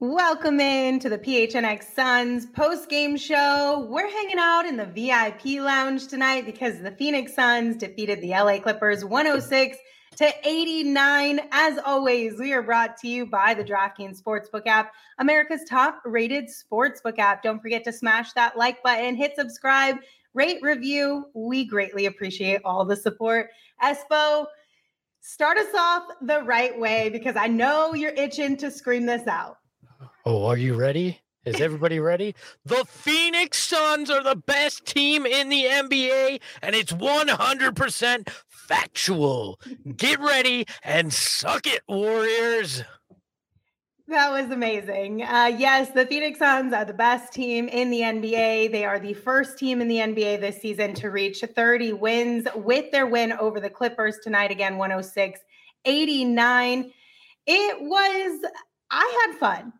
Welcome in to the PHNX Suns post game show. We're hanging out in the VIP lounge tonight because the Phoenix Suns defeated the LA Clippers 106 to 89. As always, we are brought to you by the DraftKings Sportsbook app, America's top rated sportsbook app. Don't forget to smash that like button, hit subscribe, rate, review. We greatly appreciate all the support. Espo, start us off the right way because I know you're itching to scream this out. Oh, are you ready? Is everybody ready? The Phoenix Suns are the best team in the NBA, and it's 100% factual. Get ready and suck it, Warriors. That was amazing. Uh, yes, the Phoenix Suns are the best team in the NBA. They are the first team in the NBA this season to reach 30 wins with their win over the Clippers tonight, again, 106 89. It was, I had fun.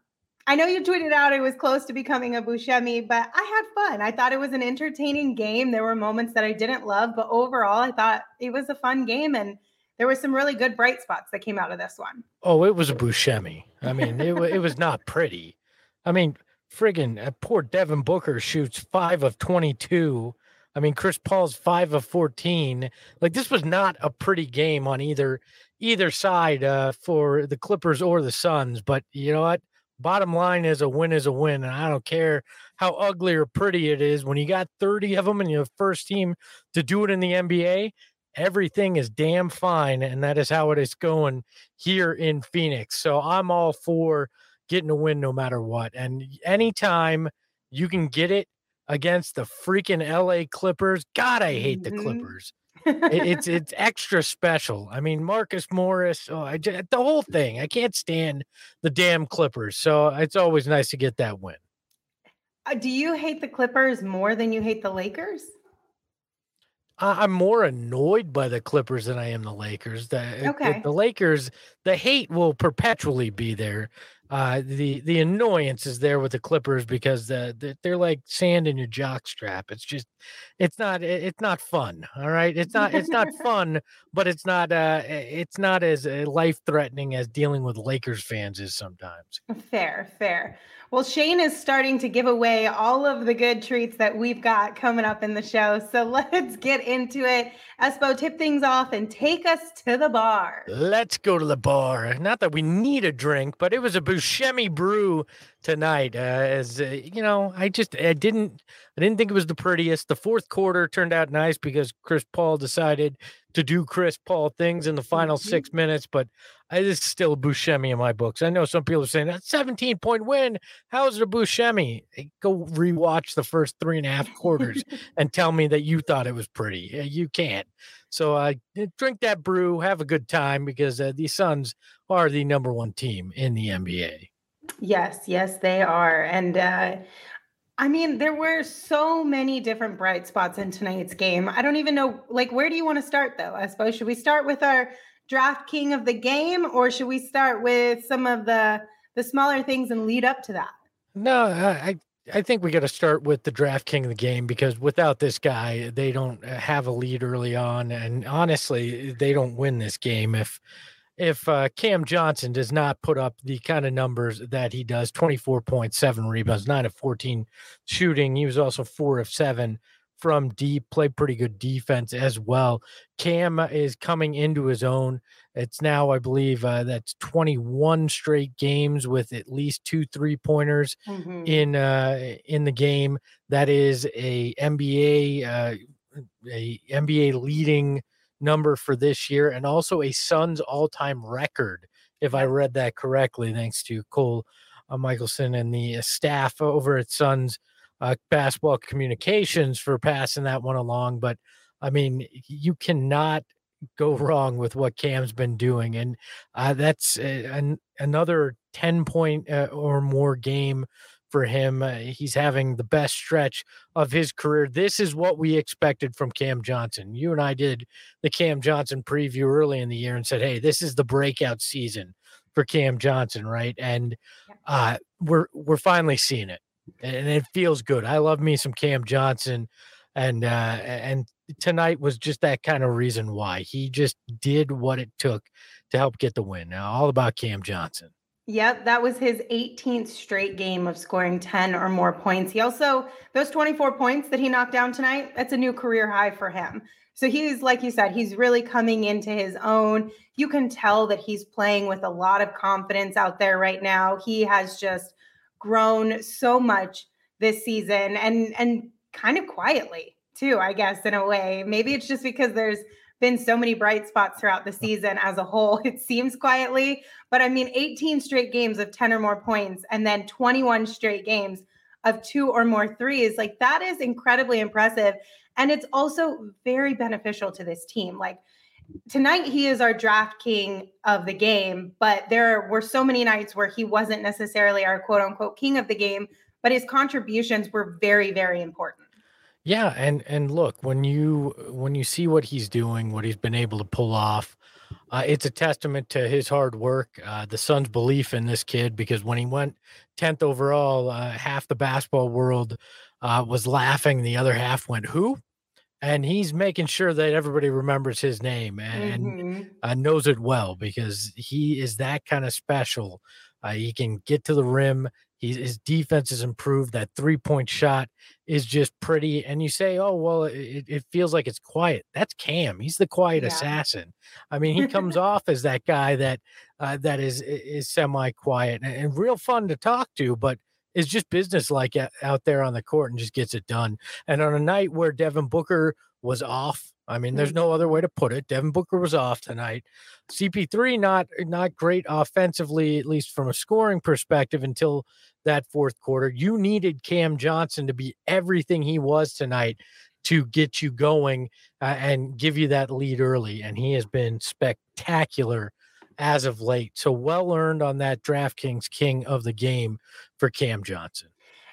I know you tweeted out it was close to becoming a Buscemi, but I had fun. I thought it was an entertaining game. There were moments that I didn't love, but overall, I thought it was a fun game and there were some really good bright spots that came out of this one. Oh, it was a Buscemi. I mean, it, it was not pretty. I mean, friggin' uh, poor Devin Booker shoots five of 22. I mean, Chris Paul's five of 14. Like this was not a pretty game on either either side uh, for the Clippers or the Suns. But you know what? bottom line is a win is a win. And I don't care how ugly or pretty it is. When you got 30 of them and you're the first team to do it in the NBA, everything is damn fine. And that is how it is going here in Phoenix. So I'm all for getting a win no matter what. And anytime you can get it against the freaking LA Clippers, God, I hate the mm-hmm. Clippers it, it's it's extra special. I mean, Marcus Morris, oh, I just, the whole thing. I can't stand the damn Clippers, so it's always nice to get that win. Uh, do you hate the Clippers more than you hate the Lakers? I'm more annoyed by the Clippers than I am the Lakers. The, okay. the, the Lakers, the hate will perpetually be there uh, the the annoyance is there with the Clippers because the, the, they're like sand in your jock strap. It's just it's not it's not fun. All right, it's not it's not fun, but it's not uh it's not as uh, life threatening as dealing with Lakers fans is sometimes. Fair, fair. Well, Shane is starting to give away all of the good treats that we've got coming up in the show. So let's get into it. Espo, tip things off and take us to the bar. Let's go to the bar. Not that we need a drink, but it was a Buscemi brew tonight. Uh, as uh, you know, I just I didn't I didn't think it was the prettiest. The fourth quarter turned out nice because Chris Paul decided to do Chris Paul things in the final mm-hmm. six minutes, but I, this is still a Buscemi in my books. I know some people are saying that 17 point win. How is it a Buscemi? Go rewatch the first three and a half quarters and tell me that you thought it was pretty. You can't. So uh, drink that brew, have a good time because uh, the Suns are the number one team in the NBA. Yes, yes, they are. And uh, I mean, there were so many different bright spots in tonight's game. I don't even know, like, where do you want to start, though? I suppose, should we start with our draft king of the game, or should we start with some of the the smaller things and lead up to that? No, I I think we got to start with the draft king of the game because without this guy, they don't have a lead early on, and honestly, they don't win this game if if uh, Cam Johnson does not put up the kind of numbers that he does 24.7 rebounds, 9 of 14 shooting. He was also 4 of 7 from deep, played pretty good defense as well. Cam is coming into his own. It's now, I believe, uh, that's 21 straight games with at least two three pointers mm-hmm. in uh, in the game. That is a NBA uh, a NBA leading number for this year and also a Suns all time record, if I read that correctly, thanks to Cole uh, Michelson and the uh, staff over at Suns uh, Basketball Communications for passing that one along. But I mean, you cannot go wrong with what Cam's been doing. And uh, that's uh, an, another 10 point uh, or more game for him. Uh, he's having the best stretch of his career. This is what we expected from Cam Johnson. You and I did the Cam Johnson preview early in the year and said, "Hey, this is the breakout season for Cam Johnson, right?" And uh, we're we're finally seeing it, and it feels good. I love me some Cam Johnson. and uh, and tonight was just that kind of reason why he just did what it took to help get the win. Now, all about Cam Johnson. Yep, that was his 18th straight game of scoring 10 or more points. He also, those 24 points that he knocked down tonight, that's a new career high for him. So he's, like you said, he's really coming into his own. You can tell that he's playing with a lot of confidence out there right now. He has just grown so much this season and and kind of quietly too, I guess, in a way. Maybe it's just because there's been so many bright spots throughout the season as a whole. It seems quietly, but I mean, 18 straight games of 10 or more points, and then 21 straight games of two or more threes. Like that is incredibly impressive. And it's also very beneficial to this team. Like tonight, he is our draft king of the game, but there were so many nights where he wasn't necessarily our quote unquote king of the game, but his contributions were very, very important. Yeah, and and look when you when you see what he's doing, what he's been able to pull off, uh, it's a testament to his hard work, uh, the Suns' belief in this kid. Because when he went tenth overall, uh, half the basketball world uh, was laughing, the other half went, "Who?" And he's making sure that everybody remembers his name and mm-hmm. Uh, knows it well because he is that kind of special. Uh, he can get to the rim. He's, his defense has improved. That three point shot is just pretty. And you say, oh, well, it, it feels like it's quiet. That's Cam. He's the quiet yeah. assassin. I mean, he comes off as that guy that uh, that is is semi quiet and, and, real fun to talk to, but is just business like out there on the court and just gets it done. And on a night where Devin Booker was off I mean, there's no other way to put it. Devin Booker was off tonight. CP3 not not great offensively, at least from a scoring perspective, until that fourth quarter. You needed Cam Johnson to be everything he was tonight to get you going uh, and give you that lead early, and he has been spectacular as of late. So well earned on that DraftKings King of the game for Cam Johnson.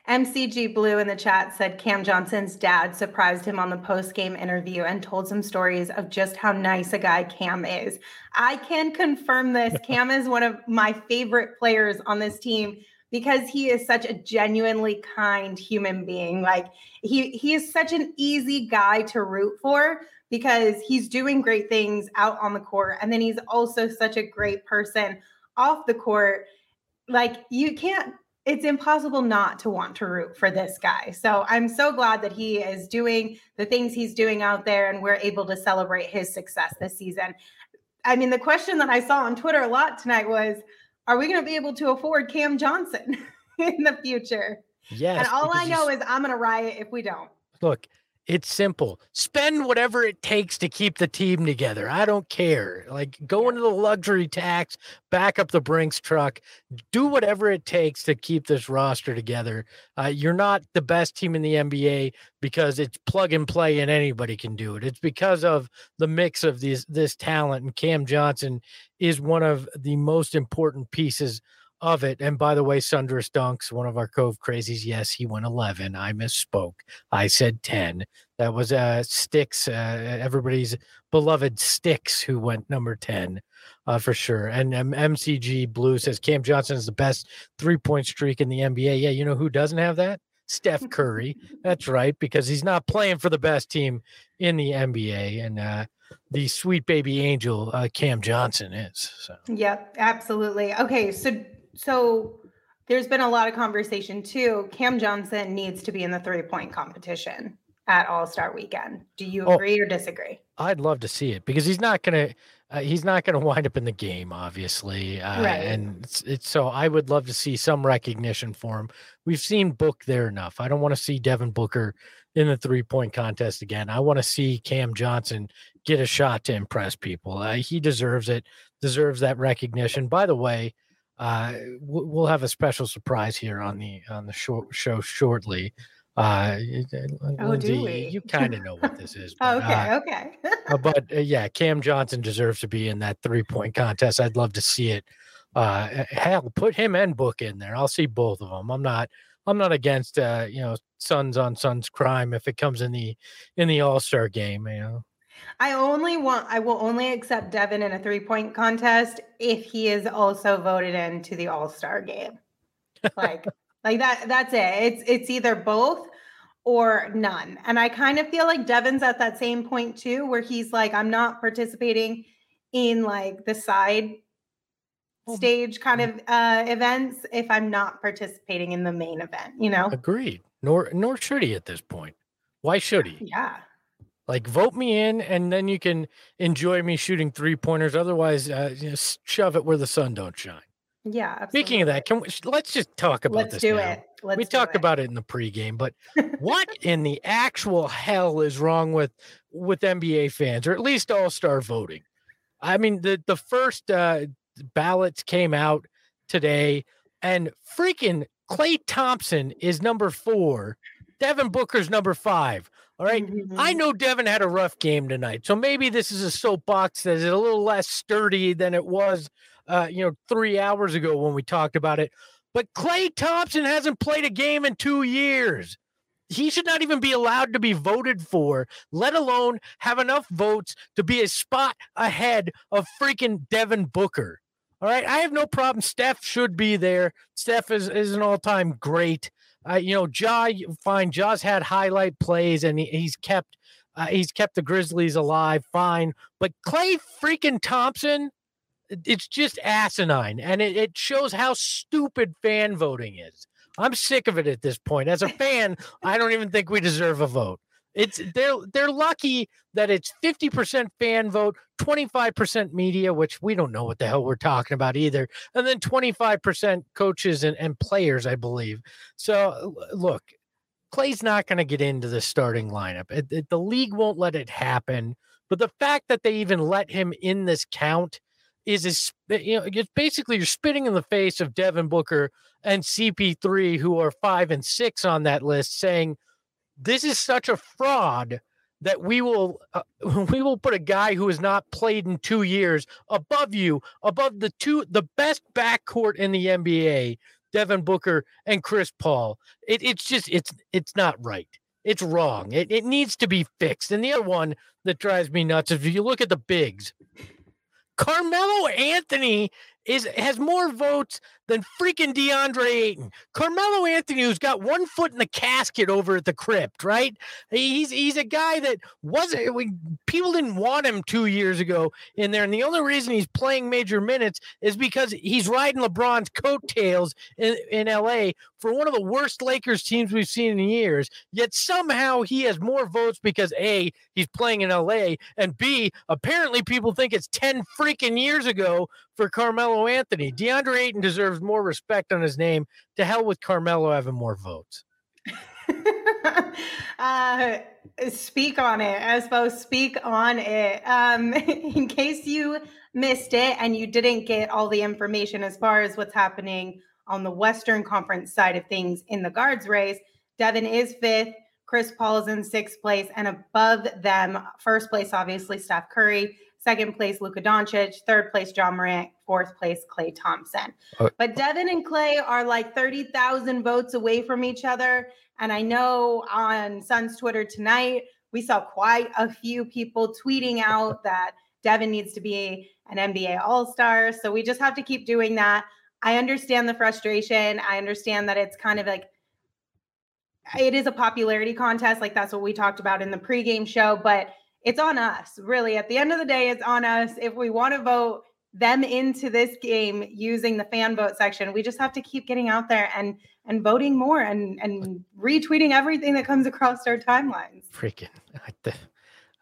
MCG Blue in the chat said Cam Johnson's dad surprised him on the post game interview and told some stories of just how nice a guy Cam is. I can confirm this. Cam is one of my favorite players on this team because he is such a genuinely kind human being. Like he he is such an easy guy to root for because he's doing great things out on the court and then he's also such a great person off the court. Like you can't it's impossible not to want to root for this guy. So I'm so glad that he is doing the things he's doing out there and we're able to celebrate his success this season. I mean, the question that I saw on Twitter a lot tonight was Are we going to be able to afford Cam Johnson in the future? Yes. And all I know is I'm going to riot if we don't. Look, it's simple. Spend whatever it takes to keep the team together. I don't care. Like go into the luxury tax, back up the Brinks truck, do whatever it takes to keep this roster together. Uh, you're not the best team in the NBA because it's plug and play and anybody can do it. It's because of the mix of these this talent and Cam Johnson is one of the most important pieces of it. And by the way, Sundress Dunks, one of our Cove crazies, yes, he went 11. I misspoke. I said 10. That was uh, Sticks, uh, everybody's beloved Sticks, who went number 10 uh, for sure. And um, MCG Blue says Cam Johnson is the best three point streak in the NBA. Yeah, you know who doesn't have that? Steph Curry. That's right, because he's not playing for the best team in the NBA. And uh, the sweet baby angel uh, Cam Johnson is. So. Yep, absolutely. Okay, so so there's been a lot of conversation too. Cam Johnson needs to be in the three point competition at All Star Weekend. Do you oh, agree oh, or disagree? I'd love to see it because he's not gonna uh, he's not gonna wind up in the game, obviously. Uh, right. And it's, it's so I would love to see some recognition for him. We've seen Book there enough. I don't want to see Devin Booker in the three point contest again. I want to see Cam Johnson get a shot to impress people. Uh, he deserves it. Deserves that recognition. By the way uh, we'll have a special surprise here on the on the short show shortly. Uh, oh, Lindsey, we? you kind of know what this is. But, okay, uh, okay. Uh, but uh, yeah, Cam Johnson deserves to be in that three point contest. I'd love to see it. Uh, hell, put him and Book in there. I'll see both of them. I'm not. I'm not against uh, you know Suns on Suns crime if it comes in the in the All Star game. You know, I only want I will only accept Devin in a three point contest if he is also voted into the All Star game. Like like that that's it. It's it's either both or none. And I kind of feel like Devin's at that same point too, where he's like, I'm not participating in like the side stage kind of uh events if I'm not participating in the main event, you know? Agreed. Nor nor should he at this point. Why should he? Yeah. Like vote me in, and then you can enjoy me shooting three pointers. Otherwise, uh, just shove it where the sun don't shine. Yeah. Absolutely. Speaking of that, can we, let's just talk about let's this. Do now. it. Let's we talked it. about it in the pregame, but what in the actual hell is wrong with with NBA fans, or at least All Star voting? I mean, the the first uh, ballots came out today, and freaking Klay Thompson is number four, Devin Booker's number five. All right? Mhm. I know Devin had a rough game tonight, so maybe this is a soapbox that is a little less sturdy than it was, uh, you know, three hours ago when we talked about it. But Klay Thompson hasn't played a game in two years. He should not even be allowed to be voted for, let alone have enough votes to be a spot ahead of freaking Devin Booker. All right. I have no problem. Steph should be there. Steph is, is an all time great. Uh, you know, Ja, fine. Ja's had highlight plays and he, he's kept uh, he's kept the Grizzlies alive. Fine. But Klay freaking Thompson, it's just asinine. And it, it shows how stupid fan voting is. I'm sick of it at this point. As a fan, I don't even think we deserve a vote. It's they're they're lucky that it's 50% fan vote, 25% media, which we don't know what the hell we're talking about either, and then 25% coaches and, and players, I believe. So look, Klay's not going to get into the starting lineup. It- it- the league won't let it happen. But the fact that they even let him in this count is is you know it's basically you're spitting in the face of Devin Booker and CP3 who are 5 and 6 on that list saying this is such a fraud that we will uh, we will put a guy who has not played in 2 years above you above the two the best backcourt in the NBA Devin Booker and Chris Paul. It, it's just it's it's not right. It's wrong. It, it needs to be fixed. And the other one that drives me nuts is if you look at the bigs Carmelo Anthony is has more votes than freaking DeAndre Ayton. Carmelo Anthony, who's got one foot in the casket over at the crypt, right? He's he's a guy that wasn't. We, people didn't want him two years ago in there, and the only reason he's playing major minutes is because he's riding LeBron's coattails in, in LA for one of the worst Lakers teams we've seen in years. Yet somehow he has more votes because a he's playing in LA, and b apparently people think it's ten freaking years ago for Carmelo Anthony. DeAndre Ayton deserves more respect on his name. To hell with Carmelo having more votes. uh, speak on it. Suppose speak on it. Um, in case you missed it and you didn't get all the information as far as what's happening on the Western Conference side of things in the guards race, Devin is fifth. Chris Paul is in sixth place, and above them, first place, obviously, Steph Curry. Second place, Luka Doncic. Third place, Ja Morant. Fourth place, Klay Thompson. Uh, but Devin and Klay are like 30,000 votes away from each other. And I know on Sun's Twitter tonight, we saw quite a few people tweeting out that Devin needs to be an NBA All Star. So we just have to keep doing that. I understand the frustration. I understand that it's kind of like, it is a popularity contest. Like that's what we talked about in the pregame show, but it's on us. Really, at the end of the day, it's on us. If we want to vote them into this game using the fan vote section, we just have to keep getting out there and and voting more and and retweeting everything that comes across our timelines. Freaking.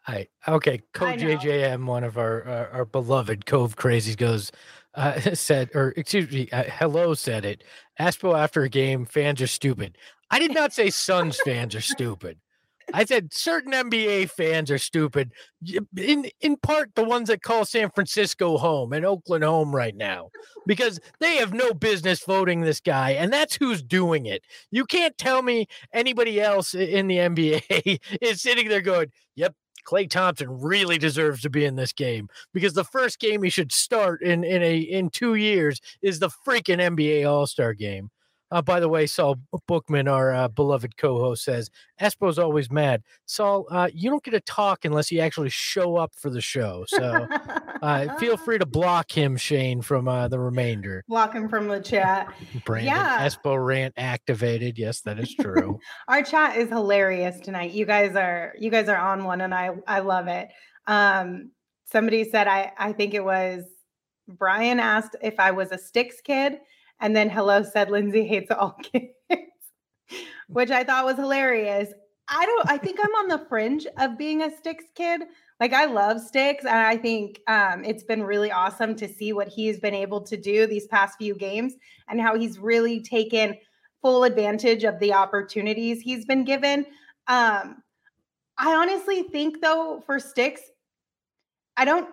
I, I okay. Code JJM, one of our, our our beloved Cove crazies, goes uh, said or excuse me, uh, hello said it. Espo after a game, fans are stupid. I did not say Suns fans are stupid. I said certain NBA fans are stupid. In in part, the ones that call San Francisco home and Oakland home right now, because they have no business voting this guy, and that's who's doing it. You can't tell me anybody else in the NBA is sitting there going, "Yep, Klay Thompson really deserves to be in this game because the first game he should start in in a in two years is the freaking NBA All Star game." Uh, by the way, Saul Bookman, our uh, beloved co-host, says Espo's always mad. Saul, uh, you don't get to talk unless you actually show up for the show. So uh, feel free to block him, Shane, from uh, the remainder. Block him from the chat. Brandon, yeah. Espo rant activated. Yes, that is true. our chat is hilarious tonight. You guys are you guys are on one, and I I love it. Um, somebody said I I think it was Brian asked if I was a Sticks kid and then hello said Lindsey hates all kids, which I thought was hilarious. I don't, I think I'm on the fringe of being a Sticks kid. Like I love Sticks, and I think um, it's been really awesome to see what he's been able to do these past few games and how he's really taken full advantage of the opportunities he's been given. Um, I honestly think though for Sticks, I don't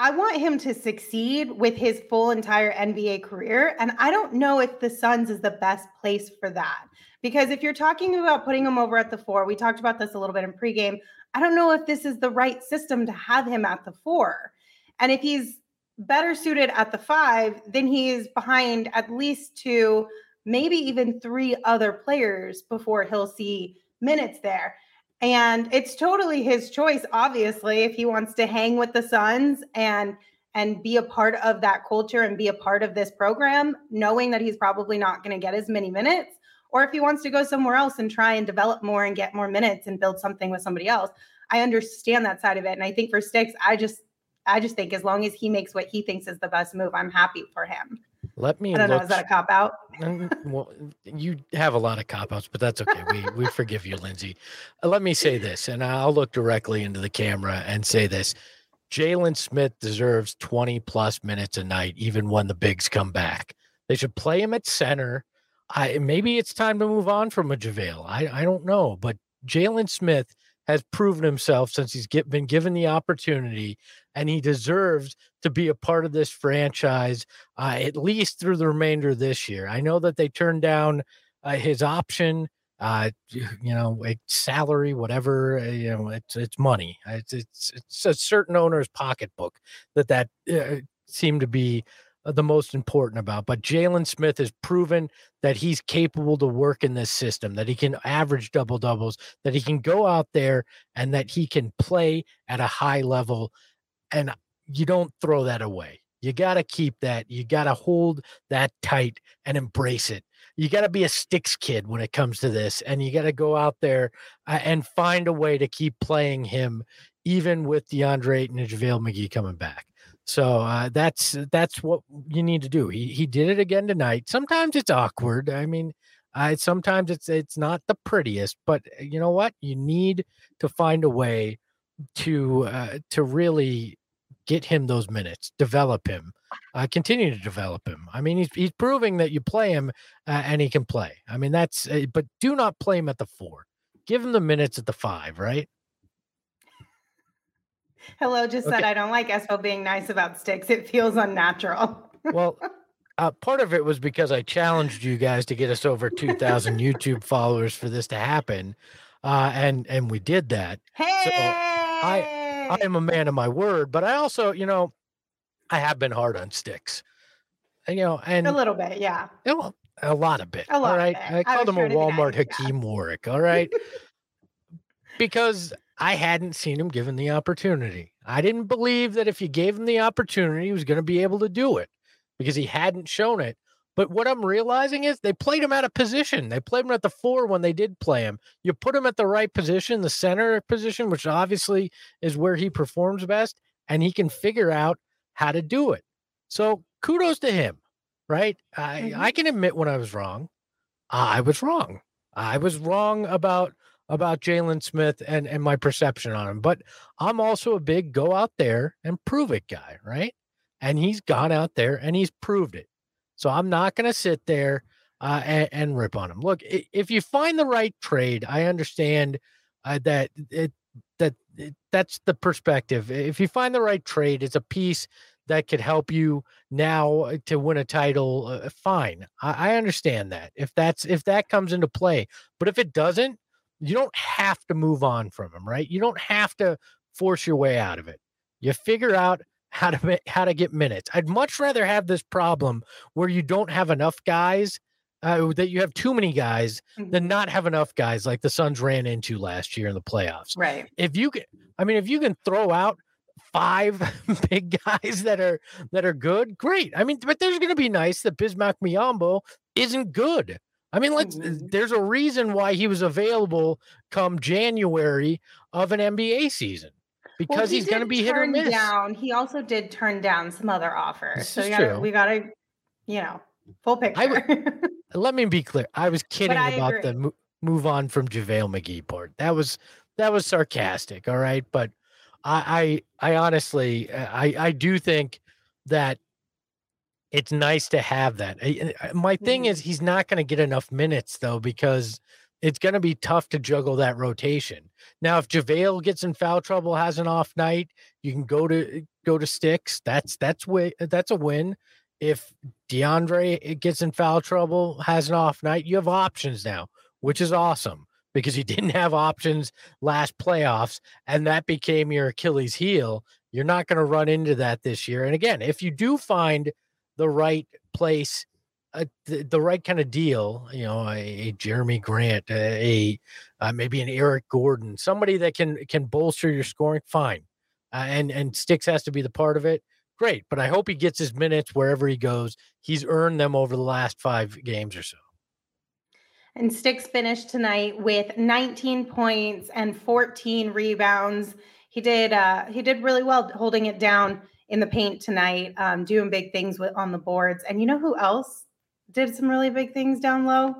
I want him to succeed with his full entire NBA career. And I don't know if the Suns is the best place for that. Because if you're talking about putting him over at the four, we talked about this a little bit in pregame. I don't know if this is the right system to have him at the four. And if he's better suited at the five, then he's behind at least two, maybe even three other players before he'll see minutes there. And it's totally his choice, obviously, if he wants to hang with the Suns and and be a part of that culture and be a part of this program, knowing that he's probably not going to get as many minutes, or if he wants to go somewhere else and try and develop more and get more minutes and build something with somebody else. I understand that side of it. And I think for Sticks, I just I just think as long as he makes what he thinks is the best move, I'm happy for him. Let me. I don't look, know. Is that a cop out? well, you have a lot of cop outs, but that's okay. We we forgive you, Lindsey. Uh, let me say this, and I'll look directly into the camera and say this: Jalen Smith deserves 20 plus minutes a night, even when the bigs come back. They should play him at center. I maybe it's time to move on from a JaVale. I I don't know, but Jalen Smith has proven himself since he's get, been given the opportunity, and he deserves to be a part of this franchise uh, at least through the remainder of this year. I know that they turned down uh, his option, uh, you know, salary, whatever. Uh, you know, it's it's money. It's it's, it's a certain owner's pocketbook that that uh, seemed to be the most important about. But Jalen Smith has proven that he's capable to work in this system, that he can average double doubles, that he can go out there and that he can play at a high level. And you don't throw that away. You got to keep that. You got to hold that tight and embrace it. You got to be a sticks kid when it comes to this. And you got to go out there uh, and find a way to keep playing him, even with DeAndre and JaVale McGee coming back. So uh, that's that's what you need to do. He he did it again tonight. Sometimes it's awkward. I mean, uh, sometimes it's it's not the prettiest, but uh, you know what? You need to find a way to uh, to really get him those minutes, develop him, uh, continue to develop him. I mean, he's he's proving that you play him uh, and he can play. I mean, that's uh, but do not play him at the four. Give him the minutes at the five, right? Hello just okay. said, I don't like Espo being nice about sticks. It feels unnatural. well, uh, part of it was because I challenged you guys to get us over 2,000 YouTube followers for this to happen. Uh, and and we did that. Hey, so I I am a man of my word, but I also, you know, I have been hard on sticks. And, you know, and a little bit, yeah. You know, a lot of bit. A lot all right. I called I him a Walmart Hakim yeah. Warrick. All right. because I hadn't seen him given the opportunity. I didn't believe that if you gave him the opportunity, he was going to be able to do it because he hadn't shown it. But what I'm realizing is they played him out of position. They played him at the four when they did play him. You put him at the right position, the center position, which obviously is where he performs best, and he can figure out how to do it. So kudos to him, right? I, mm-hmm. I can admit when I was wrong. I was wrong. I was wrong about about Jalen Smith and and my perception on him. But I'm also a big go out there and prove it guy, right? And he's gone out there and he's proved it. So I'm not going to sit there uh, and, and, rip on him. Look, if you find the right trade, I understand uh, that it that it, that's the perspective. If you find the right trade, it's a piece that could help you now uh, to win a title. Uh, fine, I, I understand that if that's if that comes into play. But if it doesn't, you don't have to move on from him, right? You don't have to force your way out of it. You figure out how to how to get minutes. I'd much rather have this problem where you don't have enough guys uh, that you have too many guys than not have enough guys like the Suns ran into last year in the playoffs. Right. If you can, I mean, if you can throw out five big guys that are that are good, great. I mean, but there's going to be nice that Bismack Biyombo isn't good. I mean, let's. Mhm. There's a reason why he was available come January of an NBA season because Well, he he's going to be hit or miss. Down. He also did turn down some other offers. This so we gotta, we gotta, you know, full I picture. Let me be clear. I was kidding I about the mo- move on from JaVale McGee part. That was that was sarcastic. All right, but I I, I honestly uh, I I do think that it's nice to have that. I- I- My thing Mhm. is he's not going to get enough minutes though because it's going to be tough to juggle that rotation. Now, if JaVale gets in foul trouble, has an off night, you can go to go to sticks. That's that's way that's a win. If DeAndre eh, gets in foul trouble, has an off night, you have options now, which is awesome because you didn't have options last playoffs, and that became your Achilles heel. You're not going to run into that this year. And again, if you do find the right place, uh, the, the right kind of deal, you know, a, a Jerami Grant, a, a uh, maybe an Eric Gordon, somebody that can can bolster your scoring, fine. Uh, and and Sticks has to be the part of it. Great, but I hope he gets his minutes wherever he goes. He's earned them over the last five games or so. And Sticks finished tonight with 19 points and 14 rebounds. He did uh he did really well holding it down in the paint tonight, um, doing big things with on the boards. And you know who else did some really big things down low?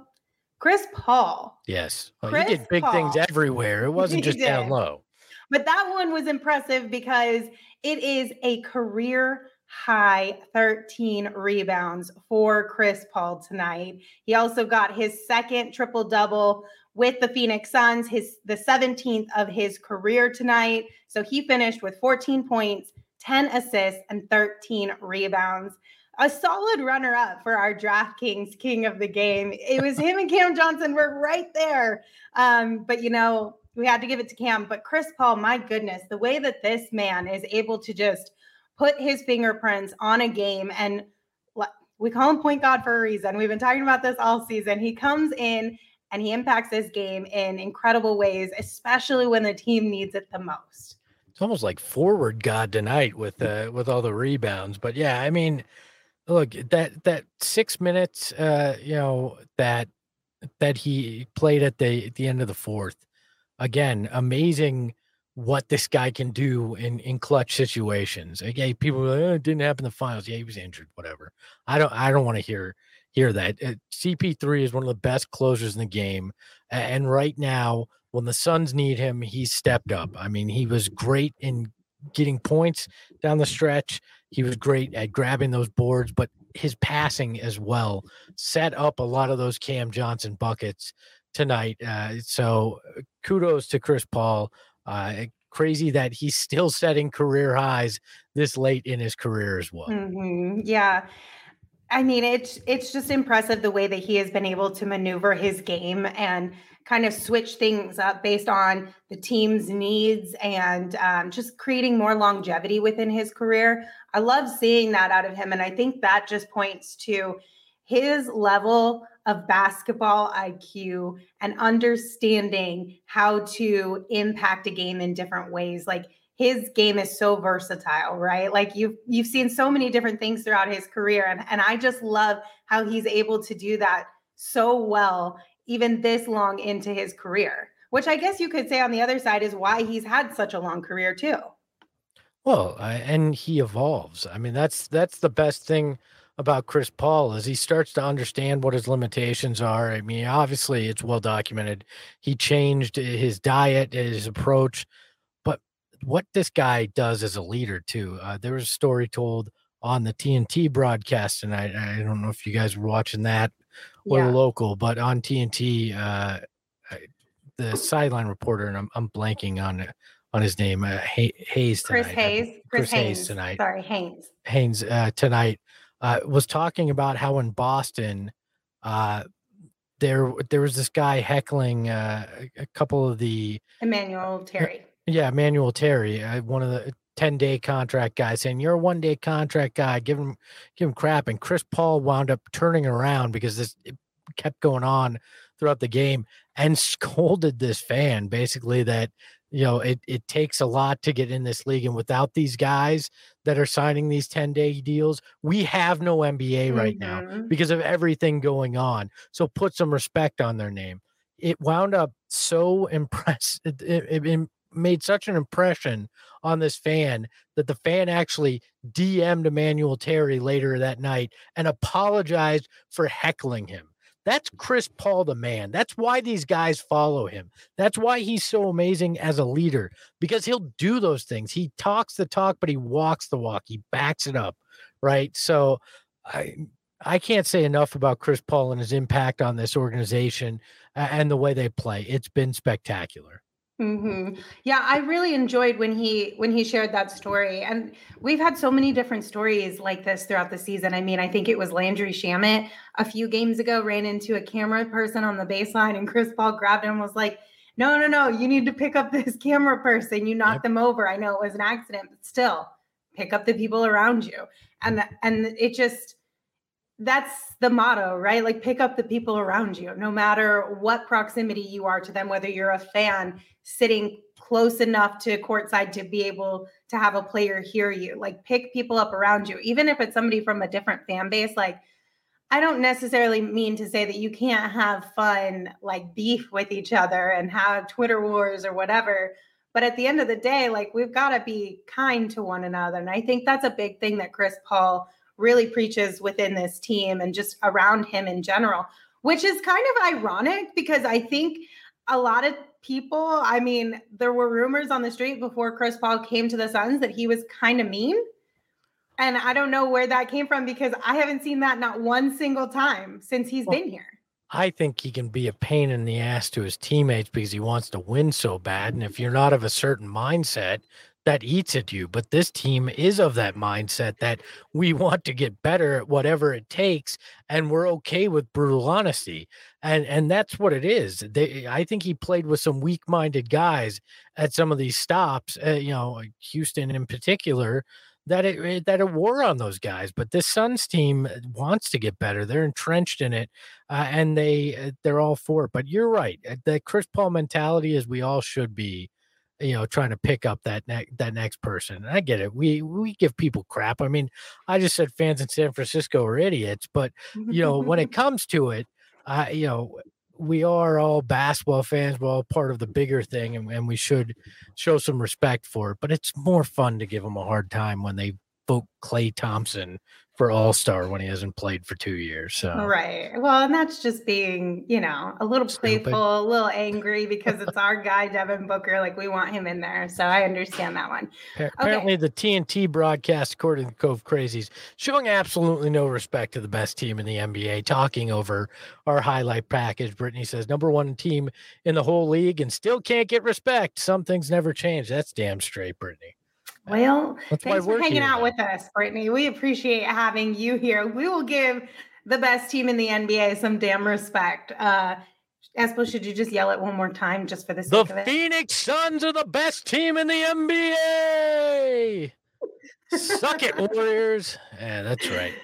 Chris Paul. Yes, well, Chris he did big things everywhere. It wasn't just down low. But that one was impressive because it is a career high 13 rebounds for Chris Paul tonight. He also got his second triple double with the Phoenix Suns, his the 17th of his career tonight. So he finished with 14 points, 10 assists and 13 rebounds. A solid runner up for our DraftKings king of the game. It was him and Cam Johnson were right there. Um, but you know, we had to give it to Cam. But Chris Paul, my goodness, the way that this man is able to just put his fingerprints on a game and we call him point god for a reason. We've been talking about this all season. He comes in and he impacts this game in incredible ways, especially when the team needs it the most. It's almost like forward god tonight with uh with all the rebounds. But yeah, I mean, look that that six minutes, uh, you know that that he played at the at the end of the fourth. Again, amazing what this guy can do in in clutch situations. Okay, people like, oh, it didn't happen in the finals. Yeah, he was injured. Whatever. I don't. I don't want to hear hear that. Uh, CP3 is one of the best closers in the game, and right now, when the Suns need him, he stepped up. I mean, he was great in getting points down the stretch. He was great at grabbing those boards, but his passing as well set up a lot of those Cam Johnson buckets tonight. Uh, so uh, kudos to Chris Paul. Uh, crazy that he's still setting career highs this late in his career as well. Mhm. Yeah. I mean, it's it's just impressive the way that he has been able to maneuver his game and kind of switch things up based on the team's needs and um, just creating more longevity within his career. I love seeing that out of him, and I think that just points to his level of basketball IQ and understanding how to impact a game in different ways. Like his game is so versatile, right? Like you've you've seen so many different things throughout his career, and and I just love how he's able to do that so well, even this long into his career. Which I guess you could say on the other side is why he's had such a long career too. Well, I, and he evolves. I mean, that's that's the best thing about Chris Paul is he starts to understand what his limitations are. I mean, obviously it's well documented. He changed his diet, his approach, but what this guy does as a leader too. Uh, there was a story told on the TNT broadcast tonight. I don't know if you guys were watching that or Yeah. local, but on TNT, uh, the sideline reporter, and I'm, I'm blanking on on his name, uh, Hay- Hayes. Tonight, believe. Hayes. Chris, Chris Hayes Haynes tonight. Sorry, Haynes. Haynes uh, tonight uh, was talking about how in Boston, uh, there there was this guy heckling uh, a a couple of the Emmanuel Terry. yeah Emmanuel Terry, uh, one of the ten day contract guy saying you're a one day contract guy, give him give him crap, and Chris Paul wound up turning around because this kept going on throughout the game and scolded this fan basically that you know it, it takes a lot to get in this league and without these guys that are signing these 10 day deals we have no nba right mm-hmm. now because of everything going on. So put some respect on their name. It wound up so impressed it, it, it made such an impression on this fan that the fan actually DM'd Emmanuel Terry later that night and apologized for heckling him. That's Chris Paul, the man. That's why these guys follow him. That's why he's so amazing as a leader because he'll do those things. He talks the talk, but he walks the walk. He backs it up, right? So I I can't say enough about Chris Paul and his impact on this organization and the way they play. It's been spectacular. Mm-hmm. Yeah, I really enjoyed when he when he shared that story, and we've had so many different stories like this throughout the season. I mean, I think it was Landry Shamet a few games ago ran into a camera person on the baseline, and Chris Paul grabbed him and was like, "No, no, no! You need to pick up this camera person. You knocked yep. them over. I know it was an accident, but still, pick up the people around you." And and it just that's the motto, right? Like pick up the people around you, no matter what proximity you are to them, whether you're a fan sitting close enough to courtside to be able to have a player hear you. Like pick people up around you, even if it's somebody from a different fan base. Like I don't necessarily mean to say that you can't have fun, like beef with each other and have Twitter wars or whatever. But at the end of the day, like we've got to be kind to one another. And I think that's a big thing that Chris Paul really preaches within this team and just around him in general, which is kind of ironic because I think a lot of people, I mean, there were rumors on the street before Chris Paul came to the Suns that he was kind of mean. And I don't know where that came from because I haven't seen that not one single time since he's well, been here. I think he can be a pain in the ass to his teammates because he wants to win so bad. And if you're not of a certain mindset, that eats at you. But this team is of that mindset that we want to get better at whatever it takes, and we're okay with brutal honesty. And and that's what it is. They, I think he played with some weak-minded guys at some of these stops. Uh, you know, Houston in particular. That it that it wore on those guys, but this Suns team wants to get better. They're entrenched in it, uh, and they uh, they're all for it. But you're right. Uh, the Chris Paul mentality is we all should be you know trying to pick up that ne- that next person and i get it we we give people crap i mean i just said fans in san francisco are idiots but mm-hmm. you know when it comes to it i you know we are all basketball fans we're all part of the bigger thing and, and we should show some respect for it but it's more fun to give them a hard time when they vote Klay thompson for All Star when he hasn't played for two years. So right. Well, and that's just being, you know, a little Stupid. playful, a little angry because it's our guy Devin Booker. Like we want him in there. So I understand that one. Apparently, okay. the TNT broadcast, according to Cove Crazies, showing absolutely no respect to the best team in the NBA. Talking over our highlight package, Brittany says number one team in the whole league and still can't get respect. Some things never change. That's damn straight, Brittany. Well, That's thanks for hanging out with us, Brittany. We appreciate having you here. We will give the best team in the NBA some damn respect. Uh, Espo, should you just yell it one more time just for the sake the of it? The Phoenix Suns are the best team in the NBA. Suck it, Warriors. Yeah, that's right.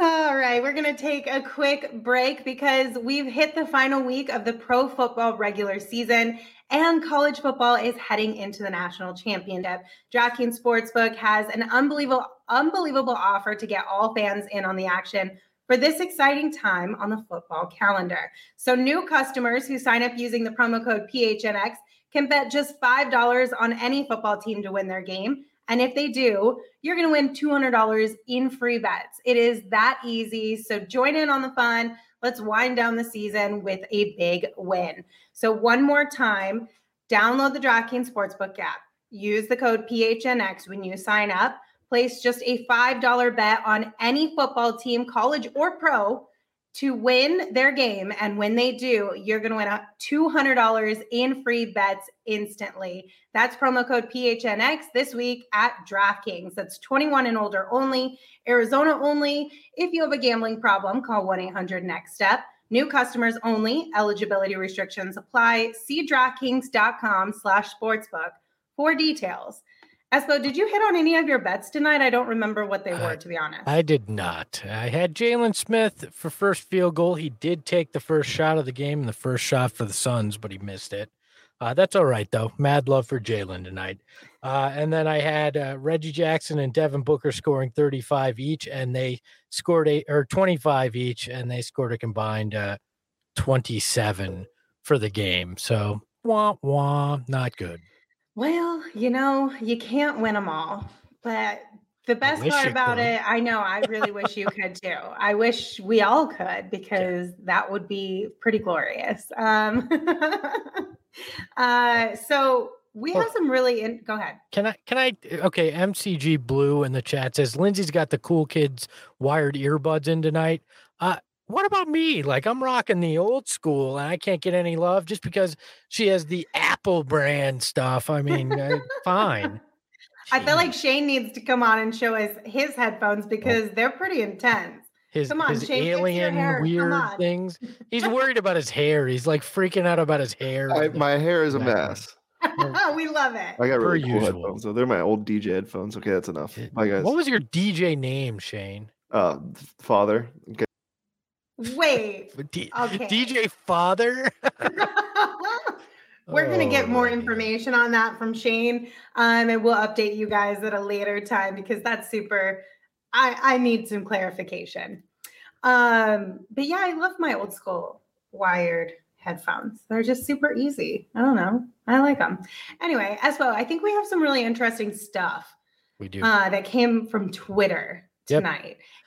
All right, we're going to take a quick break because we've hit the final week of the pro football regular season and college football is heading into the national championship. DraftKings Sportsbook has an unbelievable, unbelievable offer to get all fans in on the action for this exciting time on the football calendar. So, new customers who sign up using the promo code PHNX can bet just $5 on any football team to win their game. And if they do, you're going to win $200 in free bets. It is that easy. So join in on the fun. Let's wind down the season with a big win. So, one more time, download the DraftKings Sportsbook app. Use the code PHNX when you sign up. Place just a $5 bet on any football team, college or pro, to win their game. And when they do, you're going to win $200 in free bets instantly. That's promo code PHNX this week at DraftKings. That's 21 and older only, Arizona only. If you have a gambling problem, call 1 800 NEXT STEP. New customers only. Eligibility restrictions apply. See DraftKings.com slash sportsbook for details. Espo, did you hit on any of your bets tonight? I don't remember what they were, to be honest. I did not. I had Jalen Smith for first field goal. He did take the first shot of the game and the first shot for the Suns, but he missed it. Uh, that's all right though. Mad love for Jalen tonight. Uh, and then I had uh, Reggie Jackson and Devin Booker scoring 35 each, and they scored eight or 25 each, and they scored a combined uh, 27 for the game. So wah wah, not good. Well, you know, you can't win them all. But the best part about could. it, I know, I really wish you could too. I wish we all could because that would be pretty glorious. Um, uh, so we have some really, in- go ahead. Can I? Can I? Okay, MCG Blue in the chat says Lindsey's got the cool kids wired earbuds in tonight. Uh, what about me? Like I'm rocking the old school, and I can't get any love just because she has the Apple brand stuff. I mean, uh, fine. I feel like Shane needs to come on and show us his headphones because they're pretty intense. his come on, his Shane, alien hair, come weird on. things. He's worried about his hair. He's like freaking out about his hair. I, my hair is a background. mess. we love it. I got Per really cool usual. headphones. So they're my old DJ headphones. Okay, that's enough. Bye guys. What was your DJ name, Shane? uh father? Okay. Wait. D- Okay. DJ Father. We're going to get more information on that from Shane, um, and we'll update you guys at a later time because that's super. I, I need some clarification. Um, but yeah, I love my old school wired headphones. They're just super easy. I don't know. I like them. Anyway, as well, I think we have some really interesting stuff We do. uh, that came from Twitter Yep.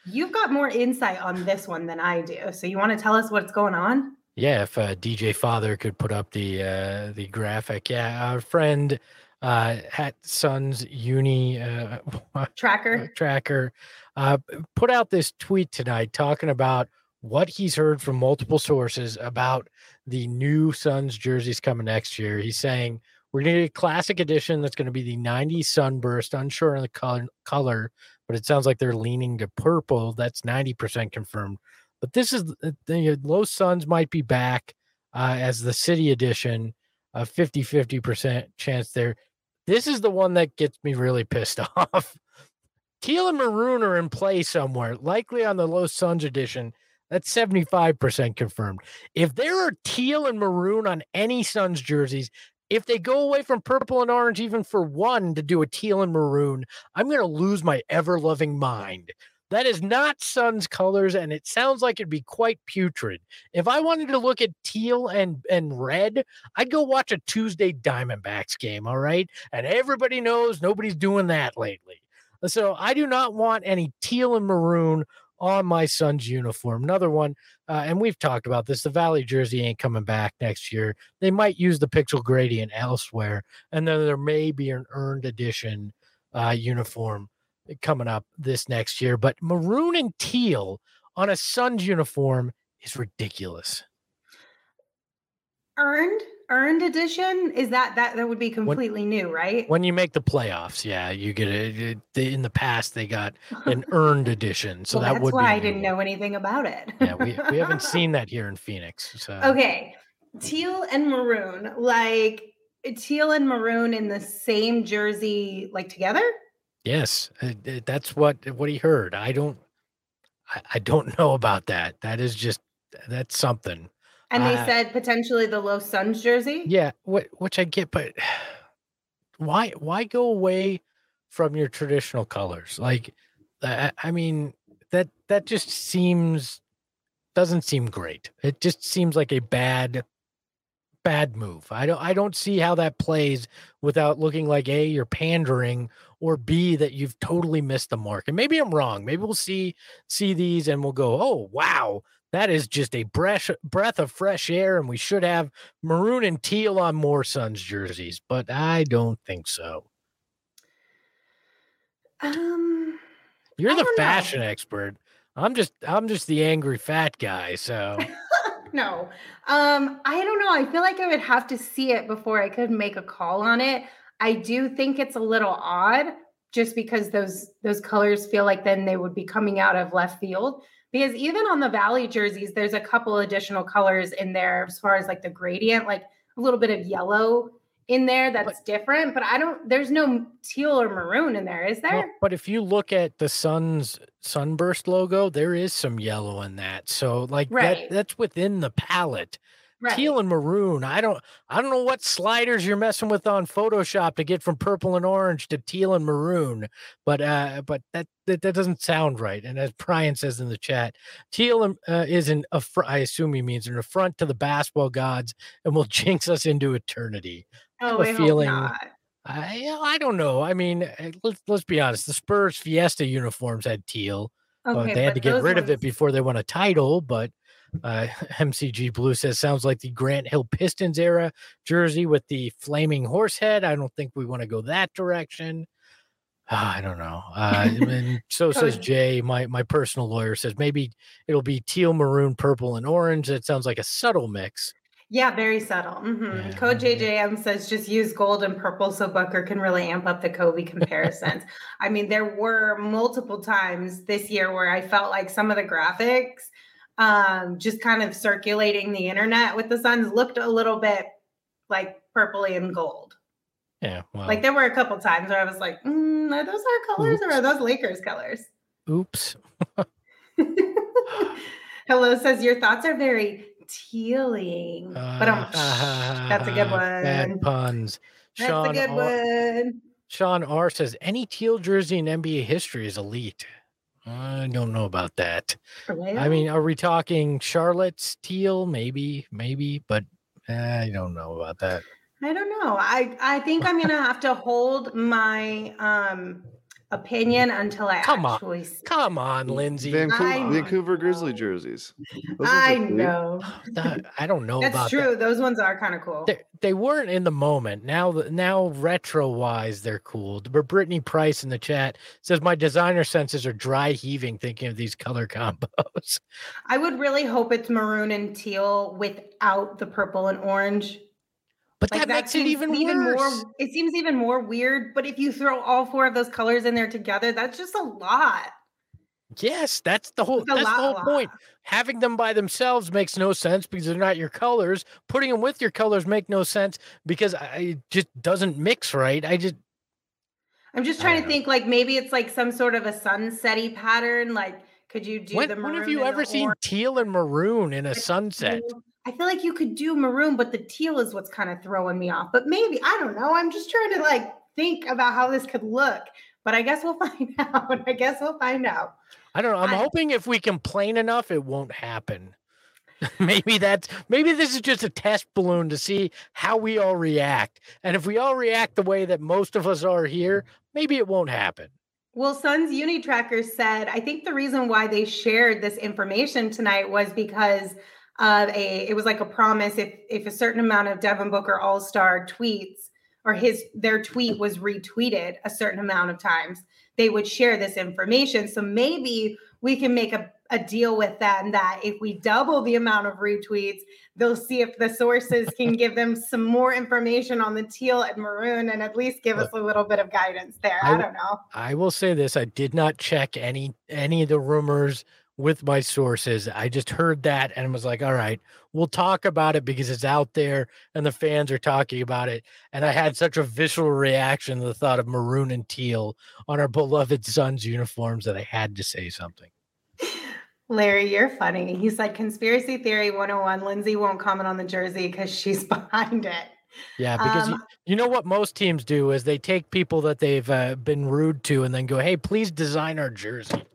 You've got more insight on this one than I do. So you want to tell us what's going on? Yeah, if uh, DJ Father could put up the uh, the graphic. Yeah, our friend uh, Hat Suns Uni uh, Tracker. tracker uh, put out this tweet tonight talking about what he's heard from multiple sources about the new Suns jerseys coming next year. He's saying we're going to get a classic edition that's going to be the 90s sunburst, unsure on the color, color, but it sounds like they're leaning to purple. That's 90% confirmed. But this is the, the Los Suns might be back uh, as the city edition, a 50 50% chance there. This is the one that gets me really pissed off. Teal and maroon are in play somewhere, likely on the Los Suns edition. That's 75% confirmed. If there are teal and maroon on any Suns jerseys, if they go away from purple and orange even for one to do a teal and maroon, I'm going to lose my ever loving mind. That is not Suns colors, and it sounds like it'd be quite putrid. If I wanted to look at teal and, and red, I'd go watch a Tuesday Diamondbacks game, all right? And everybody knows nobody's doing that lately. So I do not want any teal and maroon on my son's uniform. Another one, uh, and we've talked about this. The Valley jersey ain't coming back next year. They might use the pixel gradient elsewhere, and then there may be an earned edition uh, uniform coming up this next year. But maroon and teal on a Suns uniform is ridiculous. Earned earned edition is that that that would be completely new, right? When you make the playoffs, yeah, you get it. in the past, they got an earned edition, so well, that that's would. why be I didn't know anything about it. Yeah, we, we haven't seen that here in Phoenix. So Okay, teal and maroon, like teal and maroon in the same jersey, like together. Yes, uh, that's what what he heard. I don't, I, I don't know about that. That is just that's something. And they Uh, said potentially the Los Suns jersey. Yeah, which I get, but why why go away from your traditional colors? Like, I, I mean that that just seems doesn't seem great. It just seems like a bad bad move. I don't I don't see how that plays without looking like a you're pandering or b that you've totally missed the mark. And maybe I'm wrong. Maybe we'll see see these and we'll go, "Oh, wow. That is just a breath breath of fresh air and we should have maroon and teal on more Suns jerseys." But I don't think so. Um, You're I the don't know. fashion expert. I'm just I'm just the angry fat guy. So no. Um, I don't know. I feel like I would have to see it before I could make a call on it. I do think it's a little odd just because those those colors feel like then they would be coming out of left field. Because even on the Valley jerseys, there's a couple additional colors in there as far as like the gradient, like a little bit of yellow in there that's but, different, but I don't there's no teal or maroon in there, is there? Well, but if you look at the sun's sunburst logo, there is some yellow in that. So like right. that that's within the palette. Right. Teal and maroon. I don't I don't know what sliders you're messing with on Photoshop to get from purple and orange to teal and maroon, but uh but that that, that doesn't sound right. And as Brian says in the chat, teal uh, is an affront, I assume he means an affront to the basketball gods and will jinx us into eternity. Oh, I feeling I I don't know. I mean, eh, let's let's be honest. The Spurs Fiesta uniforms had teal. Okay, they had to get rid ones... of it before they won a title, but uh, MCG Blue says sounds like the Grant Hill Pistons era jersey with the flaming horse head. I don't think we want to go that direction. Uh, I don't know. Uh, and so says Jay, my my personal lawyer says maybe it'll be teal, maroon, purple, and orange. That sounds like a subtle mix. Yeah, very subtle. Mm-hmm. Yeah. Code JJM says just use gold and purple so Booker can really amp up the Kobe comparisons. I mean, there were multiple times this year where I felt like some of the graphics um, just kind of circulating the internet with the Suns looked a little bit like purpley and gold. Yeah. Well, like there were a couple times where I was like, mm, are those our colors oops. or are those Lakers colors? Oops. Hello says your thoughts are very tealing. Uh, but um, that's a good one. Bad puns. That's Sean a good R- one. Sean R says any teal jersey in NBA history is elite. I don't know about that. I mean, are we talking Charlotte's teal? Maybe, maybe, but I don't know about that. I don't know. I I think I'm gonna have to hold my um opinion until I come actually on. See. Come on, Lindsey. Vancouver, Vancouver Grizzly jerseys. I know. I don't know. That's true. That. Those ones are kind of cool. They, they, weren't in the moment. Now, now retro wise, they're cool. But Brittany Price in the chat says my designer senses are dry heaving thinking of these color combos. I would really hope it's maroon and teal without the purple and orange but like that, that makes it even, even more. It seems even more weird. But if you throw all four of those colors in there together, that's just a lot. Yes, that's the whole. That's lot, the whole point. Having them by themselves makes no sense because they're not your colors. Putting them with your colors make no sense because I, it just doesn't mix right. I just. I'm just trying to think like maybe it's like some sort of a sunsetty pattern. Like, could you do when, the When have you ever seen teal and maroon in a sunset? I feel like you could do maroon, but the teal is what's kind of throwing me off. But maybe, I don't know. I'm just trying to like think about how this could look. But I guess we'll find out. I guess we'll find out. I don't know. I'm I, hoping if we complain enough, it won't happen. maybe that's maybe this is just a test balloon to see how we all react. And if we all react the way that most of us are here, maybe it won't happen. Well, Suns Unitracker said, I think the reason why they shared this information tonight was because of a it was like a promise if if a certain amount of Devin Booker All-Star tweets or his their tweet was retweeted a certain amount of times, they would share this information. So maybe we can make a, a deal with them that if we double the amount of retweets, they'll see if the sources can give them some more information on the teal and maroon and at least give us a little bit of guidance there. I, I don't know. I will say this. I did not check any any of the rumors with my sources. I just heard that and was like, all right, we'll talk about it because it's out there and the fans are talking about it. And I had such a visceral reaction to the thought of maroon and teal on our beloved son's uniforms that I had to say something. Larry, you're funny. He's like conspiracy theory 101. Lindsey won't comment on the jersey because she's behind it. Yeah, because um, you, you, know what most teams do is they take people that they've uh, been rude to and then go, "Hey, please design our jersey."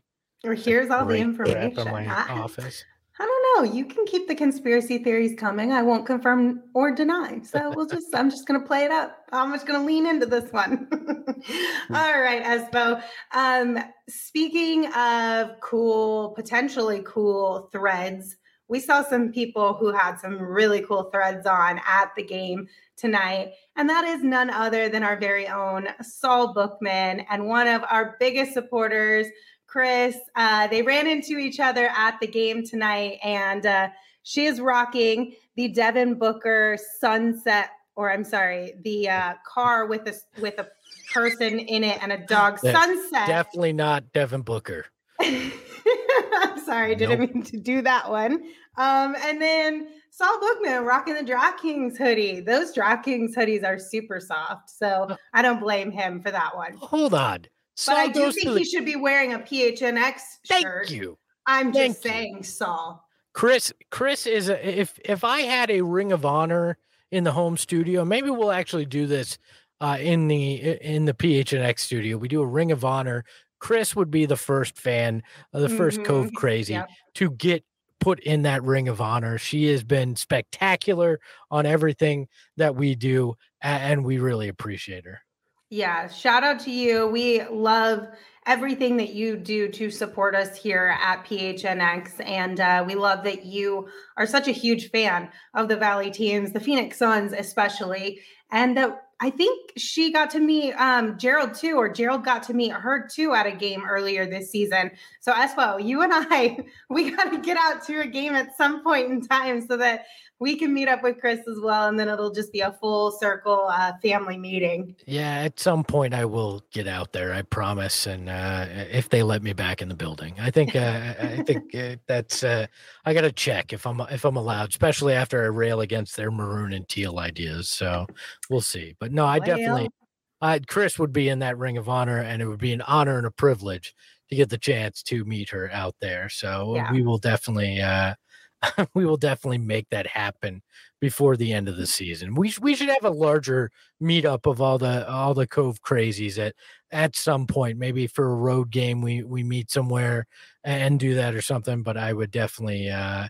Or here's all the information. I, office. I don't know. You can keep the conspiracy theories coming. I won't confirm or deny. So we'll just, I'm just going to play it up. I'm just going to lean into this one. Hmm. all right, Espo. Um, speaking of cool, potentially cool threads, we saw some people who had some really cool threads on at the game tonight. And that is none other than our very own Saul Bookman and one of our biggest supporters Chris. Uh, they ran into each other at the game tonight, and uh, she is rocking the Devin Booker sunset, or I'm sorry, the uh, car with a with a person in it and a dog sunset. Definitely not Devin Booker. I'm Sorry, didn't nope. mean to do that one. Um, and then Saul Bookman rocking the DraftKings hoodie. Those DraftKings hoodies are super soft. So uh, I don't blame him for that one. Hold on. Saul but I do think the... he should be wearing a PHNX Thank shirt. Thank you. I'm just Thank saying, you. Saul. Chris, Chris is a, if if I had a Ring of Honor in the home studio, maybe we'll actually do this uh, in the in the PHNX studio. We do a Ring of Honor. Chris would be the first fan, uh, the 1st mm-hmm. Cove Crazy yep. to get put in that Ring of Honor. She has been spectacular on everything that we do, and we really appreciate her. Yeah, shout out to you. We love everything that you do to support us here at PHNX. And uh, we love that you are such a huge fan of the Valley teams, the Phoenix Suns especially, and that I think she got to meet um, Gerald too, or Gerald got to meet her too at a game earlier this season. So Espo, you and I, we got to get out to a game at some point in time so that we can meet up with Chris as well, and then it'll just be a full circle uh, family meeting. Yeah, at some point I will get out there. I promise, and uh, if they let me back in the building, I think uh, I think uh, that's uh, I got to check if I'm if I'm allowed, especially after I rail against their maroon and teal ideas. So we'll see. But no, I definitely, I Chris would be in that ring of honor, and it would be an honor and a privilege to get the chance to meet her out there. So yeah. we will definitely uh, we will definitely make that happen before the end of the season. We we should have a larger meetup of all the all the Cove crazies at at some point, maybe for a road game. We we meet somewhere and do that or something. But I would definitely uh,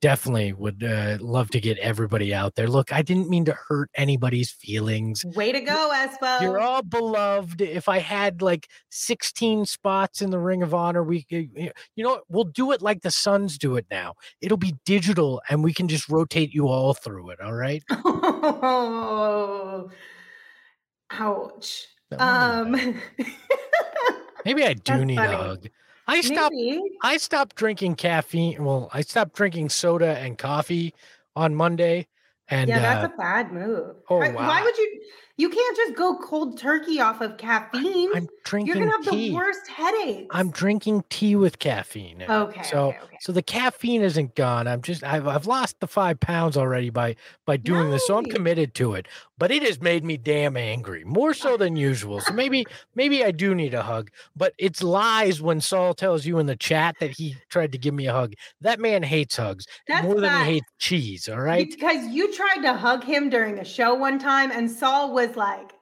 definitely would uh, love to get everybody out there. Look, I didn't mean to hurt anybody's feelings. Way to go, Espo. You're all beloved. If I had like 16 spots in the Ring of Honor, we you know we'll do it like the Suns do it now. It'll be digital and we can just rotate you all through it, all right? Oh. Ouch. Um Maybe I do need funny. a hug. I stopped. Maybe. I stopped drinking caffeine. Well, I stopped drinking soda and coffee on Monday. And yeah, that's uh, a bad move. Oh, why, wow. why would you? You can't just go cold turkey off of caffeine. I'm drinking. You're gonna have tea. the worst headache. I'm drinking tea with caffeine. Now. Okay. So okay, okay. so the caffeine isn't gone. I'm just I've I've lost the five pounds already by by doing nice. this. So I'm committed to it. But it has made me damn angry, more so than usual. So maybe maybe I do need a hug. But it's lies when Saul tells you in the chat that he tried to give me a hug. That man hates hugs That's more than he hates cheese. All right. Because you tried to hug him during the show one time, and Saul was was like,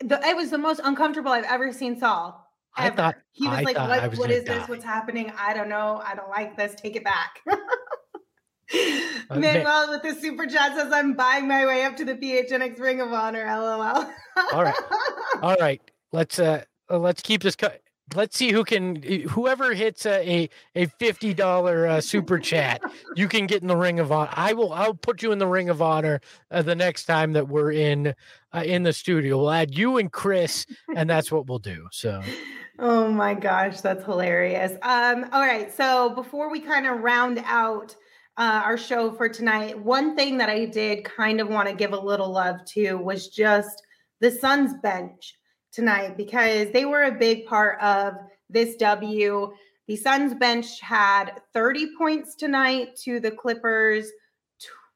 the, it was the most uncomfortable I've ever seen Saul. Ever. I thought he was I like, "What? What is die. this? What's happening? I don't know. I don't like this. Take it back." Manuel with the super chat says, "I'm buying my way up to the PHNX Ring of Honor." LOL. All right, all right. Let's uh, let's keep this cut let's see who can whoever hits a a, fifty dollar uh, super chat you can get in the ring of honor i will i'll put you in the ring of honor uh, the next time that we're in uh, in the studio. We'll add you and chris and that's what we'll do so. Oh my gosh that's hilarious. Um all right so before we kind of round out uh, our show for tonight one thing that i did kind of want to give a little love to was just the suns bench tonight because they were a big part of this W. The Suns bench had 30 points tonight to the Clippers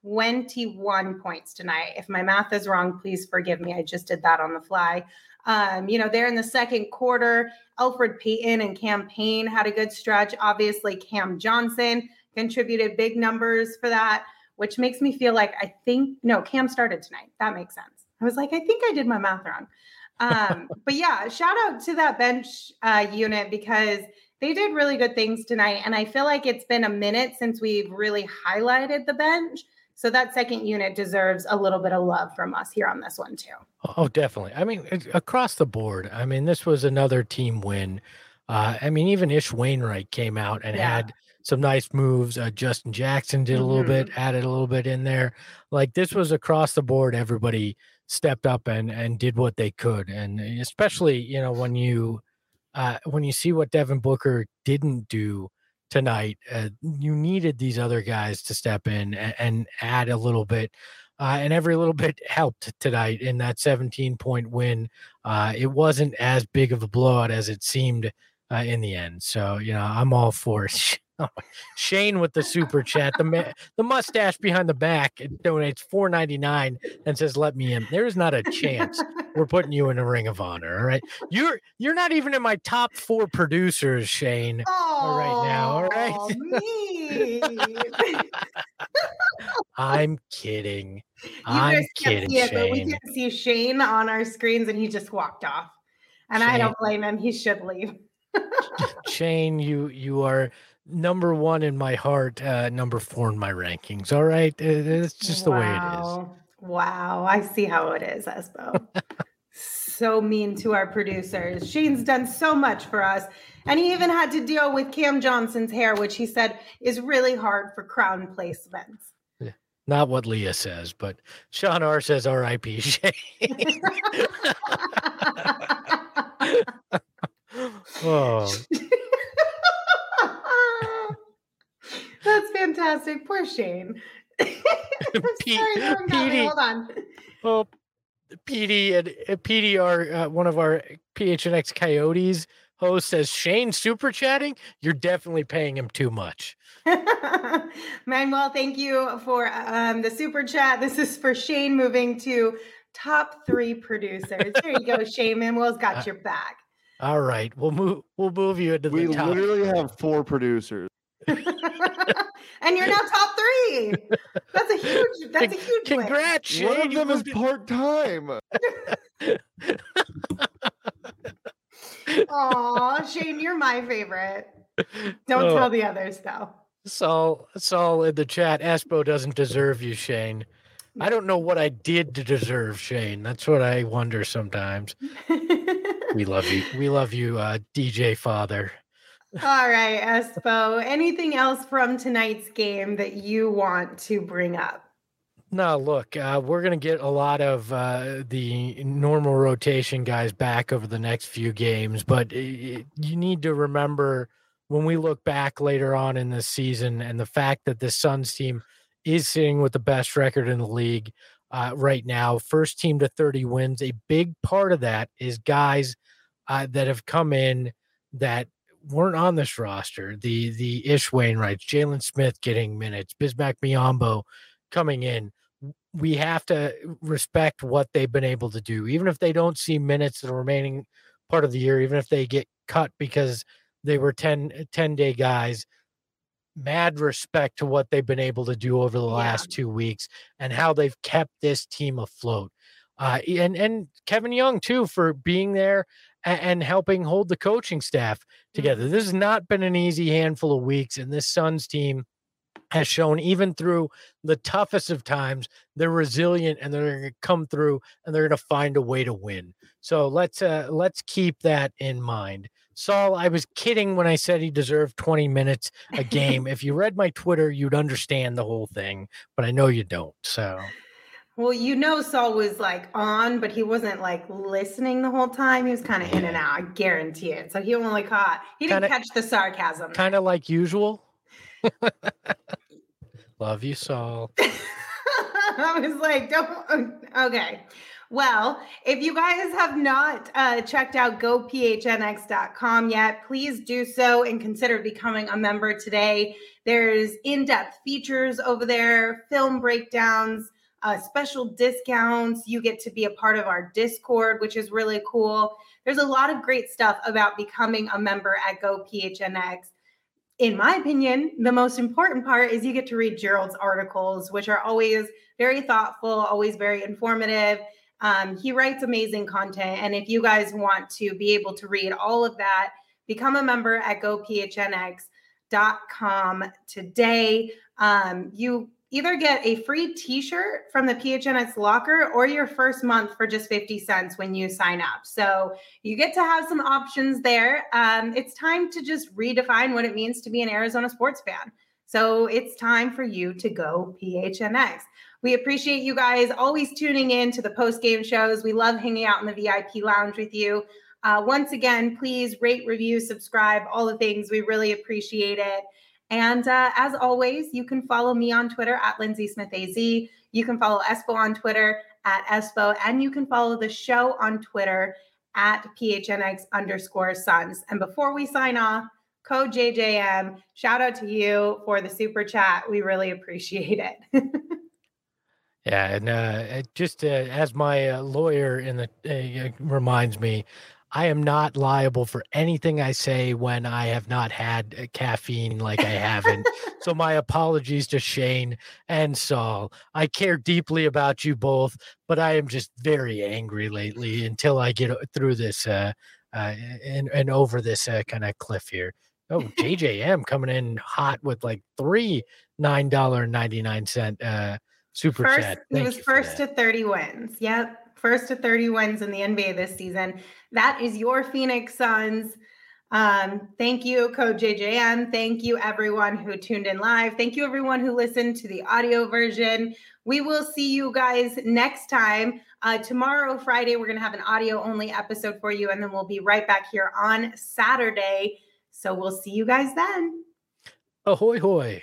21 points tonight. If my math is wrong, please forgive me. I just did that on the fly. Um, you know, they're in the second quarter. Elfrid Payton and Cam Payne had a good stretch. Obviously, Cam Johnson contributed big numbers for that, which makes me feel like I think, no, Cam started tonight. That makes sense. I was like, I think I did my math wrong. Um, but yeah, shout out to that bench uh, unit because they did really good things tonight. And I feel like it's been a minute since we've really highlighted the bench. So that second unit deserves a little bit of love from us here on this one too. Oh, definitely. I mean, across the board. I mean, this was another team win. Uh, I mean, even Ish Wainwright came out and yeah. had some nice moves. Uh, Justin Jackson did a little mm-hmm. bit, added a little bit in there. Like this was across the board. Everybody stepped up and and did what they could, and especially you know when you uh, when you see what Devin Booker didn't do tonight, uh, you needed these other guys to step in and, and add a little bit. Uh, and every little bit helped tonight in that 17 point win. Uh, it wasn't as big of a blowout as it seemed uh, in the end. So, you know, I'm all for Oh, Shane with the super chat, the ma- the mustache behind the back it donates four ninety nine and says, "Let me in." There is not a chance we're putting you in a ring of honor. All right, you're you're not even in my top four producers, Shane. Oh, right now, all right? me. I'm kidding. You I'm guys can't kidding, see it, but we Shane. can see Shane on our screens, and he just walked off. And I don't blame him. He should leave. Shane, you you are number one in my heart, uh, number four in my rankings. All right, It- it's just the way it is. Wow. Wow. I see how it is, Espo. so mean to our producers. Shane's done so much for us. And he even had to deal with Cam Johnson's hair, which he said is really hard for crown placements. Not what Leah says, but Sean R says R.I.P. Shane. oh, That's fantastic. Poor Shane. I'm sorry, no, I'm not. Wait, Petey. hold on. well, PD and uh, PD are uh, one of our PHNX Coyotes host says Shane super chatting. You're definitely paying him too much. Manuel, thank you for um, the super chat. This is for Shane moving to top three producers. There you go, Shane. Manuel's Uh, got your back. All right, we'll move. We'll move you into We the top. We literally have four producers. and you're now top three. That's a huge. That's a huge. win. Congrats, Shane. One of them is part time. Aw, Shane, you're my favorite. Don't Oh. tell the others though. Saul, Saul in the chat. Espo doesn't deserve you, Shane. I don't know what I did to deserve Shane. That's what I wonder sometimes. We love you. We love you, uh, DJ Father. All right, Espo. Anything else from tonight's game that you want to bring up? No, look, uh, we're going to get a lot of uh, the normal rotation guys back over the next few games, but i- i- you need to remember when we look back later on in this season and the fact that the Suns team is sitting with the best record in the league uh, right now, first team to 30 wins. A big part of that is guys uh, that have come in that weren't on this roster. The the Ish Wainwrights, Jalen Smith getting minutes, Bismack Biyombo coming in we have to respect what they've been able to do, even if they don't see minutes the remaining part of the year, even if they get cut because they were 10, 10 day guys. Mad respect to what they've been able to do over the Yeah. last two weeks and how they've kept this team afloat. Uh, and and Kevin Young too for being there and, and helping hold the coaching staff together. This has not been an easy handful of weeks, and this Suns team has shown even through the toughest of times they're resilient and they're going to come through and they're going to find a way to win. So let's uh let's keep that in mind. Saul i was kidding when i said he deserved 20 minutes a game. If you read my twitter you'd understand the whole thing but i know you don't so Well, you know, Saul was like on, but he wasn't like listening the whole time. He was kind of in and out. I guarantee it. So he only caught. He didn't Kinda- catch the sarcasm. kind of like usual love you saul I was like, don't. Okay. Well, if you guys have not uh, checked out gophnx.com yet, please do so and consider becoming a member today. There's in depth features over there, film breakdowns, uh, special discounts. You get to be a part of our Discord, which is really cool. There's a lot of great stuff about becoming a member at GoPHNX in my opinion, the most important part is you get to read Gerald's articles, which are always very thoughtful, always very informative. Um, he writes amazing content. And if you guys want to be able to read all of that, become a member at gophnx.com today. Um, you either get a free t-shirt from the PHNX locker or your first month for just 50 cents when you sign up. So you get to have some options there. Um, it's time to just redefine what it means to be an Arizona sports fan. So it's time for you to go PHNX. We appreciate you guys always tuning in to the post game shows. We love hanging out in the VIP lounge with you. Uh, once again, please rate, review, subscribe, all the things. We really appreciate it. And uh, as always, you can follow me on Twitter at Lindsey Smith AZ. You can follow Espo on Twitter at Espo, and you can follow the show on Twitter at PHNX underscore Suns. And before we sign off, Code JJM. Shout out to you for the super chat. We really appreciate it. Yeah, and uh, just uh, as my uh, lawyer in the uh, reminds me, I am not liable for anything I say when I have not had uh, caffeine like I haven't. so my apologies to Shane and Saul. I care deeply about you both, but I am just very angry lately until I get through this uh, uh and and over this uh, kind of cliff here. Oh, JJM coming in hot with like three nine dollar ninety nine cent uh Super first, chat. Thank he was first to 30 wins. Yep. First to 30 wins in the NBA this season. That is your Phoenix Suns. Um, thank you, Code JJM. Thank you, everyone who tuned in live. Thank you, everyone who listened to the audio version. We will see you guys next time. Uh, tomorrow, Friday, we're going to have an audio only episode for you, and then we'll be right back here on Saturday. So we'll see you guys then. Ahoy, hoy.